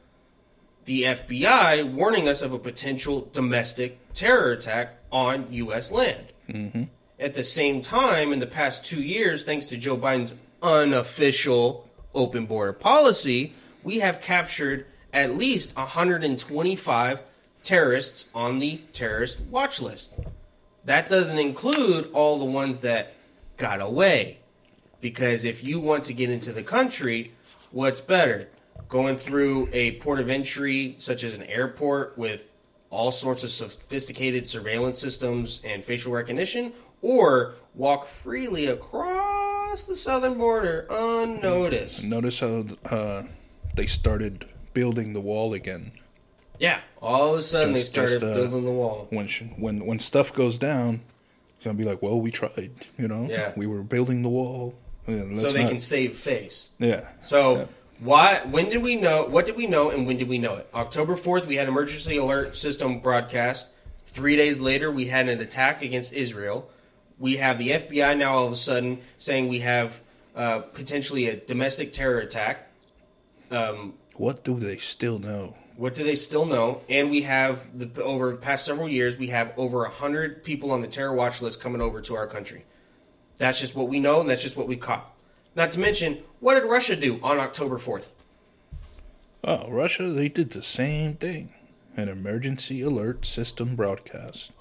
the FBI warning us of a potential domestic terror attack on U.S. land. Mm-hmm. At the same time, in the past two years, thanks to Joe Biden's unofficial open border policy, we have captured at least 125 terrorists on the terrorist watch list. That doesn't include all the ones that got away. Because if you want to get into the country, what's better? Going through a port of entry, such as an airport, with all sorts of sophisticated surveillance systems and facial recognition, or walk freely across the southern border unnoticed. Notice how uh, they started building the wall again. Yeah, all of a sudden Just- they started just, uh, building the wall. When sh- when when stuff goes down, it's gonna be like, well, we tried. You know, Yeah. we were building the wall. Yeah, So they not- can save face. yeah. So Yeah. why? When did we know? What did we know, and when did we know it? October fourth, we had emergency alert system broadcast. Three days later, we had an attack against Israel. We have the FBI now all of a sudden saying we have uh, potentially a domestic terror attack. Um, What do they still know? what do they still know? And we have the over the past several years, we have over hundred people on the terror watch list coming over to our country. That's just what we know, and that's just what we caught. Not to mention, what did Russia do on October fourth? Oh, Russia, they did the same thing. An emergency alert system broadcast.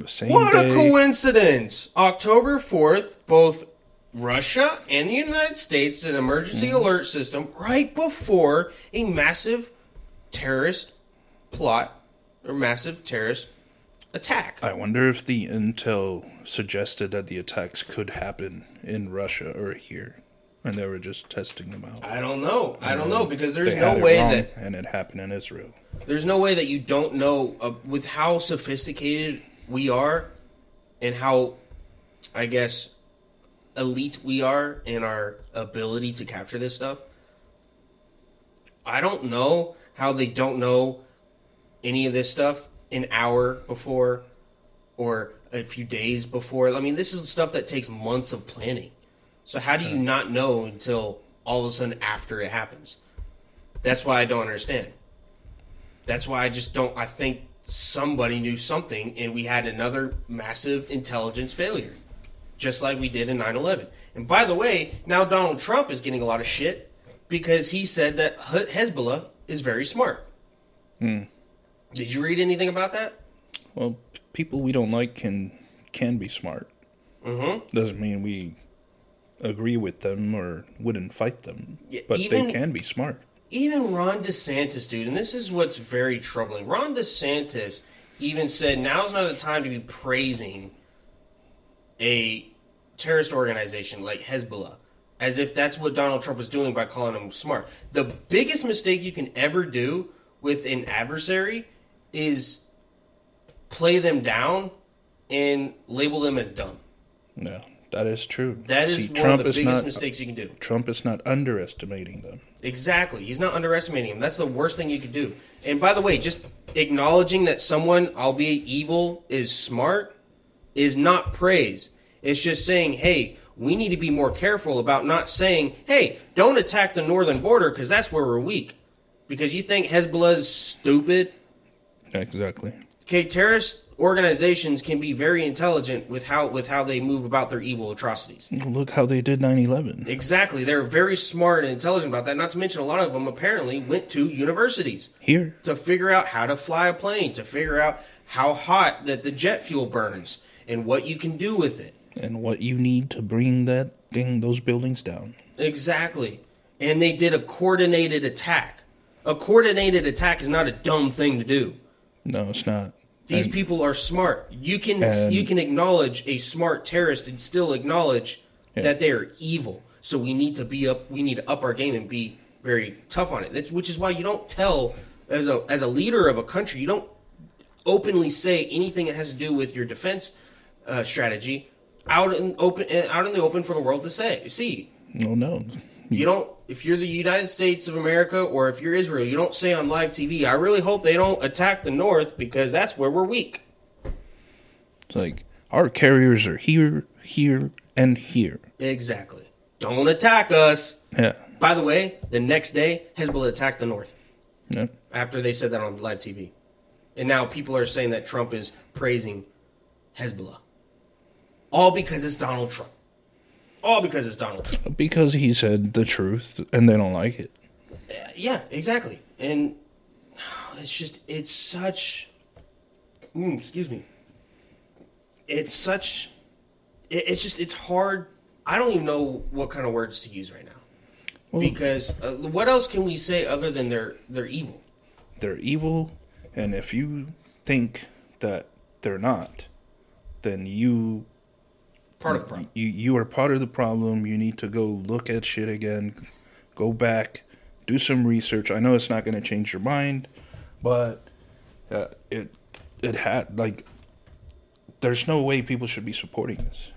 The same What a coincidence! October 4th, both Russia and the United States did an emergency Mm-hmm. alert system right before a massive terrorist plot or massive terrorist attack. I wonder if the intel suggested that the attacks could happen in Russia or here, and they were just testing them out. I don't know. I don't know because there's no way that and it happened in Israel. there's no way that you don't know uh, with how sophisticated we are and how I guess elite we are in our ability to capture this stuff. I don't know how they don't know any of this stuff an hour before or a few days before. I mean, this is stuff that takes months of planning. So how do you not know until all of a sudden after it happens? That's why I don't understand. That's why I just don't. I think somebody knew something, and we had another massive intelligence failure, just like we did in 9 11. And by the way, now Donald Trump is getting a lot of shit because he said that Hezbollah is very smart. Did you read anything about that? Well, people we don't like can can be smart. Mm-hmm. Doesn't mean we agree with them or wouldn't fight them, Yeah, but even- they can be smart. Even Ron DeSantis, dude, and this is what's very troubling. Ron DeSantis even said now's not the time to be praising a terrorist organization like Hezbollah, as if that's what Donald Trump is doing by calling them smart. The biggest mistake you can ever do with an adversary is play them down and label them as dumb. No, that is true. That is See, one Trump of the biggest not uh, mistakes you can do. Trump is not underestimating them. Exactly. He's not underestimating them. That's the worst thing you could do. And by the way, just acknowledging that someone, albeit evil, is smart is not praise. It's just saying, hey, we need to be more careful about not saying, hey, don't attack the northern border because that's where we're weak. Because you think Hezbollah is stupid. Exactly. Okay, terrorist organizations can be very intelligent with how with how they move about their evil atrocities. Look how they did 9/11. Exactly. They're very smart and intelligent about that. Not to mention a lot of them apparently went to universities. Here, to figure out how to fly a plane, to figure out how hot that the jet fuel burns and what you can do with it. and what you need to bring that thing, those buildings down. Exactly. And they did a coordinated attack. A coordinated attack is not a dumb thing to do. No, it's not. These And- people are smart. You can and- you can acknowledge a smart terrorist and still acknowledge Yeah. that they are evil. So we need to be up. We need to up our game and be very tough on it. That's, which is why you don't tell as a as a leader of a country. You don't openly say anything that has to do with your defense uh, strategy out in open out in the open for the world to say see. No, no. You don't. If you're the United States of America or if you're Israel, you don't say on live TV. I really hope they don't attack the North because that's where we're weak. It's like our carriers are here, here, and here. Exactly. Don't attack us. Yeah. By the way, the next day, Hezbollah attacked the north yeah. after they said that on live TV. And now people are saying that Trump is praising Hezbollah. All because it's Donald Trump. All because it's Donald Trump. Because he said the truth and they don't like it. Yeah, exactly. And it's just, it's such. Mm, excuse me. It's such. It, it's just, it's hard. I don't even know what kind of words to use right now. Well- because uh, what else can we say other than they're they're evil? They're evil, and if you think that they're not, then you Part of the problem. you you are part of the problem. You need to go look at shit again, go back, do some research. I know it's not going to change your mind, but uh, it it had like there's no way people should be supporting this.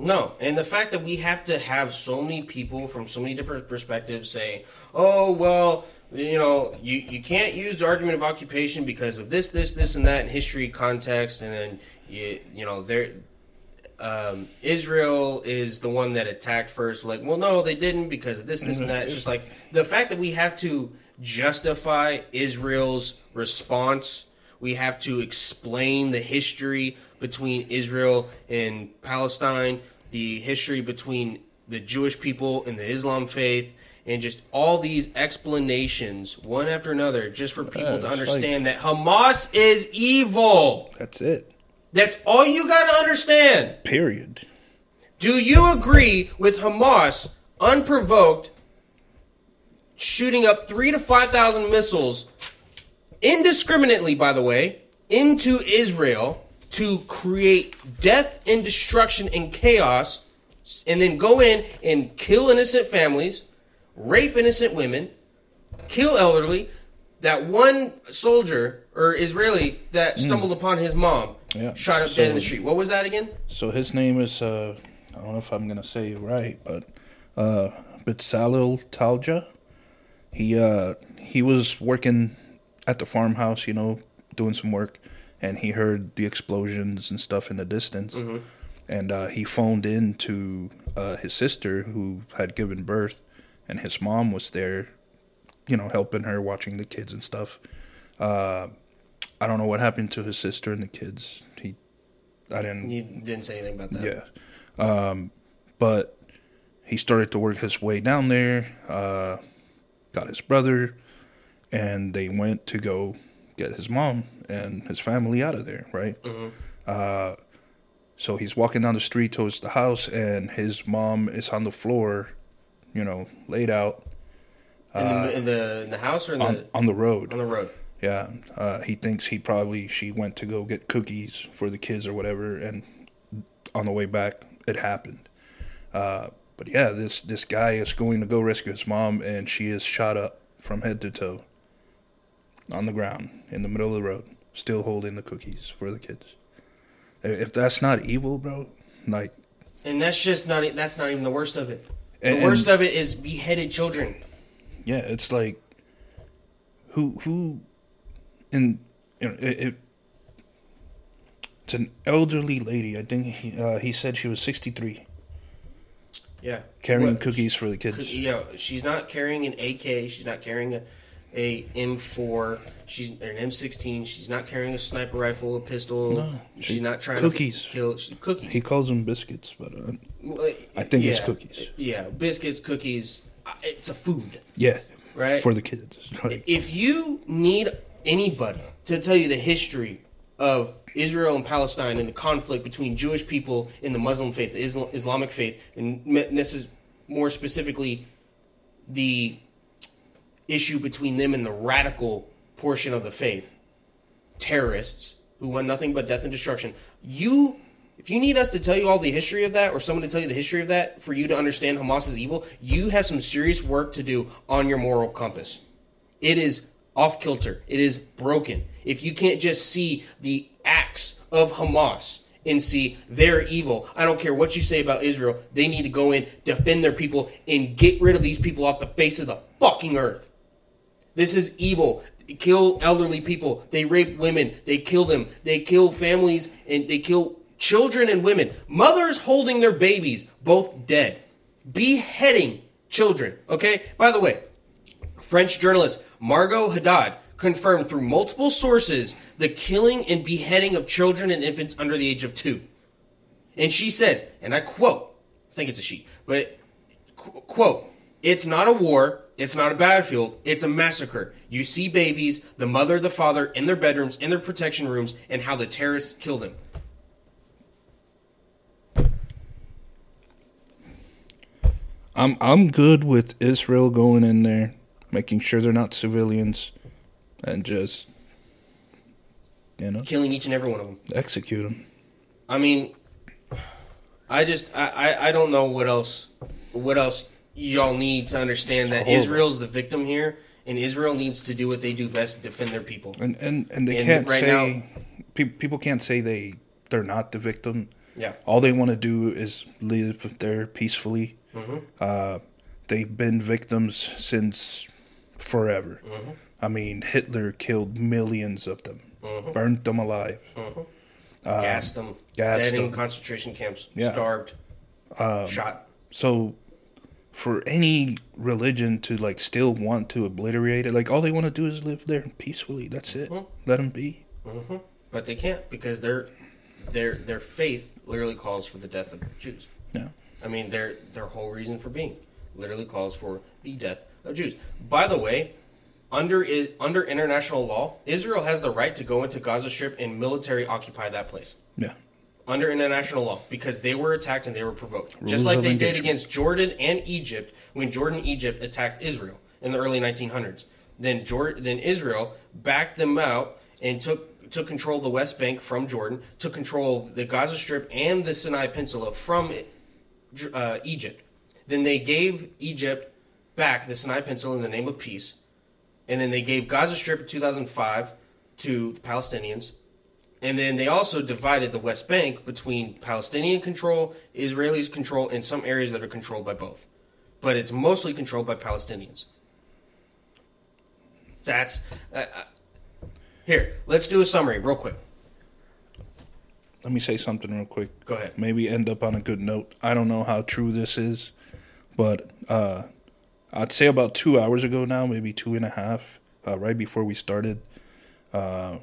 No, and the fact that we have to have so many people from so many different perspectives say, "Oh, well, you know, you, you can't use the argument of occupation because of this, this, this, and that in history context," and then you you know there. Um, Israel is the one that attacked first. Like, well, no, they didn't because of this, this, and that. It's just like the fact that we have to justify Israel's response. We have to explain the history between Israel and Palestine, the history between the Jewish people and the Islam faith, and just all these explanations, one after another, just for people Yeah, to it's like- understand that Hamas is evil. That's it. That's all you got to understand. Period. Do you agree with Hamas unprovoked shooting up three to five thousand missiles indiscriminately, by the way, into Israel to create death and destruction and chaos, and then go in and kill innocent families, rape innocent women, kill elderly? That one soldier or Israeli that hmm. stumbled upon his mom, Yeah. shot up dead in the street. What was that again? So his name is uh, I don't know if I'm gonna say it right, but uh, Bitsalil Talja. He uh, he was working at the farmhouse, you know, doing some work, and he heard the explosions and stuff in the distance, and uh, he phoned in to uh, his sister who had given birth, and his mom was there, you know, helping her, watching the kids and stuff. Uh, I don't know what happened to his sister and the kids. He, I didn't. You didn't say anything about that. Yeah. Um, but he started to work his way down there, uh, got his brother, and they went to go get his mom and his family out of there, right? Uh, so he's walking down the street towards the house, and his mom is on the floor, you know, laid out In, the, in the in the house or in on, the on the road. on the road. Yeah, uh, he thinks he probably she went to go get cookies for the kids or whatever, and on the way back it happened. Uh, but yeah, this this guy is going to go rescue his mom, and she is shot up from head to toe on the ground in the middle of the road, still holding the cookies for the kids. If that's not evil, bro, like And that's just not that's not even the worst of it. The And- worst of it is beheaded children. yeah, it's like who who in you know it, it it's an elderly lady. I think he, uh, he said she was sixty three, Yeah. carrying What- cookies for the kids. Yeah, she's not carrying an AK. She's not carrying a, a M4. She's an M16. She's not carrying a sniper rifle, a pistol. No, she's not trying cookies. to kill she- cookies. He calls them biscuits, but uh, Well, I think it's cookies. Yeah, biscuits, cookies. Uh, It's a food. yeah, Right. for the kids. Like, If you need anybody to tell you the history of Israel and Palestine and the conflict between Jewish people in the Muslim faith, the Islam, Islamic faith, and this is more specifically the issue between them and the radical portion of the faith, terrorists who want nothing but death and destruction. You, if you need us to tell you all the history of that, or someone to tell you the history of that, for you to understand Hamas is evil, you have some serious work to do on your moral compass. It is off kilter. It is broken. If you can't just see the acts of Hamas and see they're evil, I don't care what you say about Israel, they need to go in, defend their people, and get rid of these people off the face of the fucking earth. This is evil. They kill elderly people. They rape women. They kill them. They kill families and they kill children and women. Mothers holding their babies, both dead. Beheading children. Okay? By the way, French journalist Margot Haddad confirmed through multiple sources the killing and beheading of children and infants under the age of two. And she says, and I quote, I think it's a she, but qu- quote, it's not a war, it's not a battlefield, it's a massacre. You see babies, the mother, the father, in their bedrooms, in their protection rooms, and how the terrorists kill them. I'm I'm good with Israel going in there, making sure they're not civilians, and just you know Killing each and every one of them. execute them. I mean, I just I, I, I don't know what else what else y'all need to understand that. Israel's the victim here, and Israel needs to do what they do best: to defend their people. And and and they And can't right say pe- people can't say they they're not the victim. Yeah. All they want to do is live there peacefully. Mm-hmm. Uh, they've been victims since forever. Mm-hmm. I mean, Hitler killed millions of them, Mm-hmm. burned them alive. gassed them, gassed dead in concentration camps, Yeah. starved, shot. So, for any religion to like still want to obliterate it, like all they want to do is live there peacefully. That's it. Mm-hmm. Let them be. But they can't because their their their faith literally calls for the death of Jews. Yeah. I mean, their their whole reason for being literally calls for the death of Jews. By the way, under under international law, Israel has the right to go into Gaza Strip and military occupy that place. Yeah. Under international law, because they were attacked and they were provoked, Rules just like they did against Jordan and Egypt when Jordan and Egypt attacked Israel in the early 1900s. Then Jordan, then Israel backed them out and took took control of the West Bank from Jordan, took control of the Gaza Strip and the Sinai Peninsula from uh, Egypt. Then they gave Egypt back the Sinai Peninsula in the name of peace, and then they gave Gaza Strip in 2005 to the Palestinians. And then they also divided the West Bank between Palestinian control, Israelis control, and some areas that are controlled by both. But it's mostly controlled by Palestinians. That's. Uh, uh, here, let's do a summary real quick. Let me say something real quick. Go ahead. Maybe end up on a good note. I don't know how true this is, but uh, I'd say about two hours ago now, maybe two and a half, uh, right before we started, uh,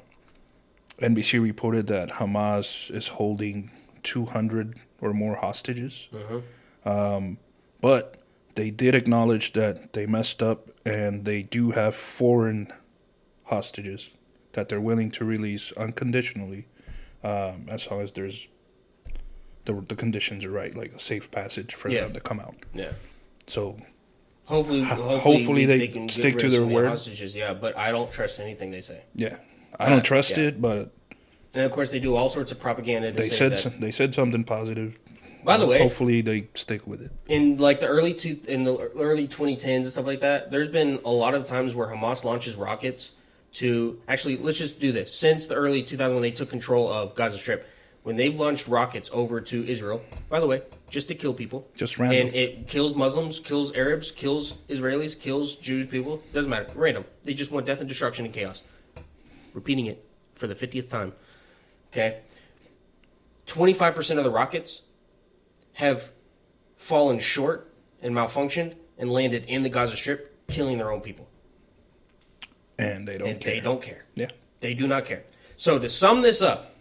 NBC reported that Hamas is holding 200 or more hostages. Um, but they did acknowledge that they messed up and they do have foreign hostages that they're willing to release unconditionally um, as long as there's the, the conditions are right, like a safe passage for Yeah. them to come out. Yeah. So Hopefully, hopefully, hopefully they can stick to their word. Hostages, yeah, but I don't trust anything they say. yeah, I don't Uh, trust yeah. it, but And of course, they do all sorts of propaganda. To they say said some, they said something positive. By the way, hopefully they stick with it. in like the early two in the early 2010s and stuff like that, there's been a lot of times where Hamas launches rockets to actually let's just do this since the early 2000s when they took control of Gaza Strip. When they've launched rockets over to Israel, by the way, just to kill people, Just random. and it kills Muslims, kills Arabs, kills Israelis, kills Jewish people. Doesn't matter, random. They just want death and destruction and chaos. Repeating it for the 50th time. Okay, 25% of the rockets have fallen short and malfunctioned and landed in the Gaza Strip, killing their own people. And they don't and care. they don't care. Yeah. They do not care. So to sum this up,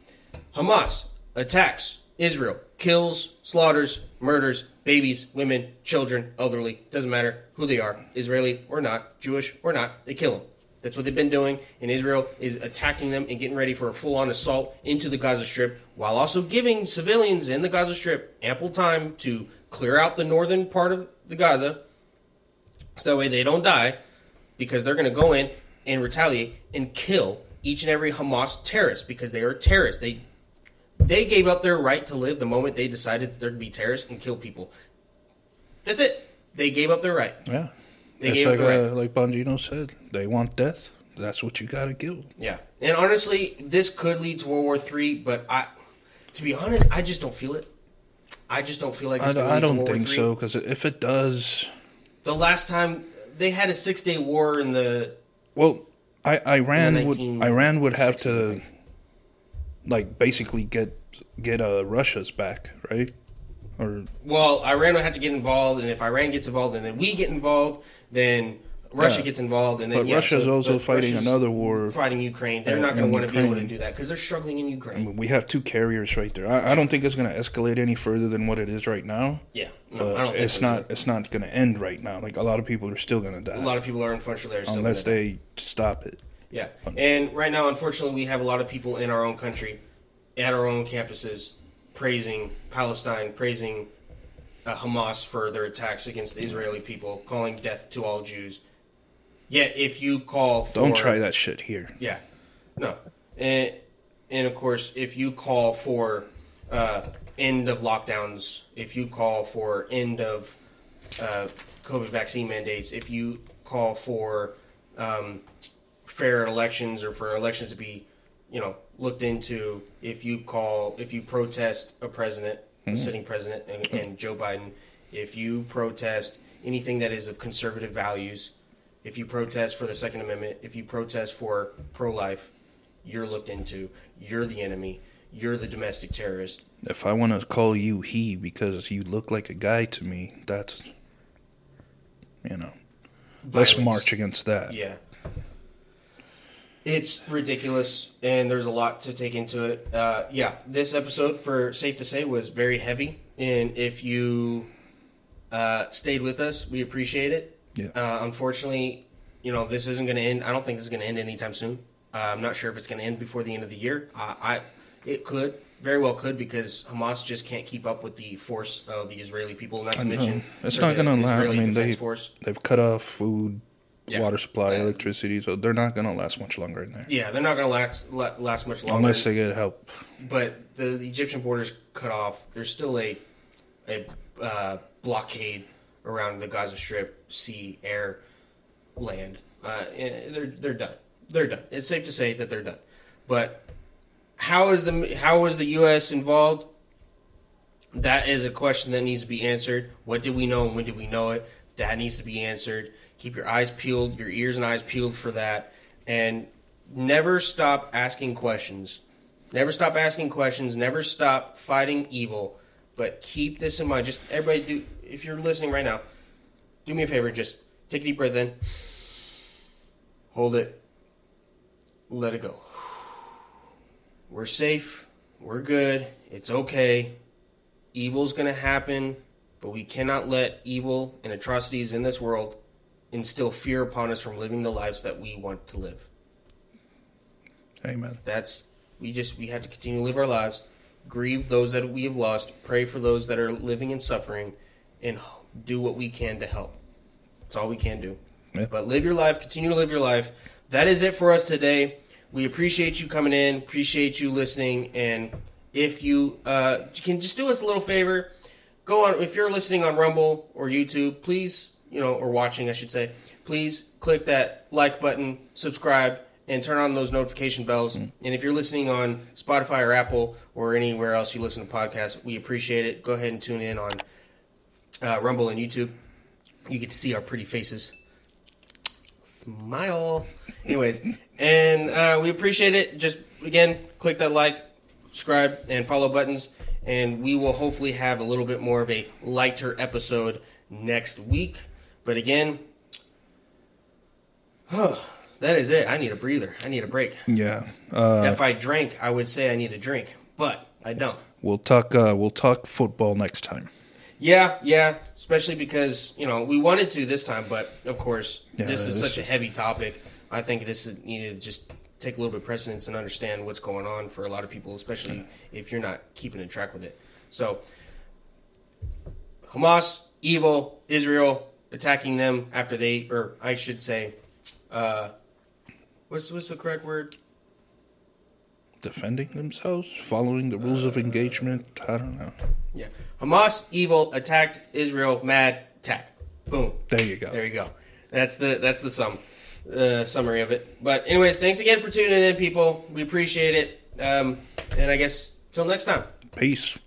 Hamas attacks Israel, kills, slaughters, murders babies, women, children, elderly, doesn't matter who they are, Israeli or not, Jewish or not, they kill them. That's what they've been doing, and Israel is attacking them and getting ready for a full on assault into the Gaza Strip, while also giving civilians in the Gaza Strip ample time to clear out the northern part of the Gaza, so that way they don't die, because they're going to go in and retaliate and kill each and every Hamas terrorist because they are terrorists. They they gave up their right to live the moment they decided that to be terrorists and kill people. That's it. They gave up their right. Yeah. They it's gave like up the uh, like Bongino said. They want death. That's what you gotta kill. Yeah. And honestly, this could lead to World War Three, but I, to be honest, I just don't feel it. I just don't feel like I, it's going to I to don't think III. so because if it does, The last time they had a six day war in the Well, I, Iran the would Iran would have 1960s, to. Like basically get get uh, Russia's back, right? Or Well, Iran would have to get involved, and if Iran gets involved, and then we get involved, then Russia Yeah. gets involved, and then but yeah, Russia's so- also fighting Russia's another war. fighting Ukraine. They're in- not going to want to be able to do that because they're struggling in I Ukraine. mean, we have two carriers right there. I, I don't think it's going to escalate any further than what it is right now. yeah, no, But I don't think it's not. either. It's not going to end right now. Like a lot of people are still going to die A lot of people are unfortunately are still unless die. they stop it. Yeah, and right now, unfortunately, we have a lot of people in our own country, at our own campuses, praising Palestine, praising uh, Hamas for their attacks against the Israeli people, calling death to all Jews. Yet, if you call for Don't try that shit here. Yeah, no, and and of course, if you call for uh, end of lockdowns, if you call for end of uh, COVID vaccine mandates, if you call for um, fair elections or for elections to be, you know, looked into, if you call, if you protest a president, a hmm. sitting president, and, and Joe Biden, if you protest anything that is of conservative values, if you protest for the Second Amendment, if you protest for pro life, you're looked into. You're the enemy. You're the domestic terrorist. If I want to call you he because you look like a guy to me, that's you know. Let's march against that. Yeah. It's ridiculous, and there's a lot to take into it. Uh, yeah, this episode, for safe to say, was very heavy. And if you uh, stayed with us, we appreciate it. Yeah. Uh, unfortunately, you know, this isn't going to end. I don't think this is going to end anytime soon. Uh, I'm not sure if it's going to end before the end of the year. Uh, I, it could, very well could, because Hamas just can't keep up with the force of the Israeli people. Not to mention, It's not gonna last. I mean, they- Force. They've cut off food, Yeah. water supply, electricity, so they're not going to last much longer in there. Yeah, they're not going to last la- last much longer. Unless they get help. but the, the Egyptian border's cut off. There's still a a uh, blockade around the Gaza Strip, sea, air, land. Uh, and they're they're done. They're done. It's safe to say that they're done. But how is the how was the U.S. involved? That is a question that needs to be answered. What did we know and when did we know it? That needs to be answered. Keep your eyes peeled, your ears and eyes peeled for that, and never stop asking questions. Never stop asking questions. Never stop fighting evil. But keep this in mind. Just everybody do. If you're listening right now, do me a favor. Just take a deep breath in. Hold it. Let it go. We're safe. We're good. It's okay. Evil's going to happen, but we cannot let evil and atrocities in this world instill fear upon us from living the lives that we want to live. Amen. That's we just we have to continue to live our lives, grieve those that we have lost, pray for those that are living and suffering, and do what we can to help. That's all we can do. Yeah. But live your life, continue to live your life. That is it for us today. We appreciate you coming in, appreciate you listening, and if you uh, you can just do us a little favor, go on if you're listening on Rumble or YouTube, please, you know, or watching, I should say, please click that like button, subscribe, and turn on those notification bells. And if you're listening on Spotify or Apple or anywhere else you listen to podcasts, we appreciate it. Go ahead and tune in on uh, Rumble and YouTube. You get to see our pretty faces. Smile. Anyways, and uh, we appreciate it. Just again, click that like, subscribe, and follow buttons, and we will hopefully have a little bit more of a lighter episode next week. But again, that is it. I need a breather. I need a break. Yeah. Uh, if I drank, I would say I need a drink, but I don't. we'll talk. Uh, we'll talk football next time. Yeah, yeah, especially because you know we wanted to this time, but of course Yeah, this is this such a heavy topic. I think this is needed to just take a little bit of precedence and understand what's going on for a lot of people, especially if you're not keeping in track with it. So, Hamas, evil, Israel attacking them after they, or I should say, uh, what's what's the correct word? Defending themselves, following the rules of engagement. I don't know. Yeah, Hamas, evil, attacked Israel, mad, attack. Boom. There you go. There you go. That's the that's the sum uh, summary of it. But anyways, thanks again for tuning in, people. We appreciate it. Um, and I guess till next time. Peace.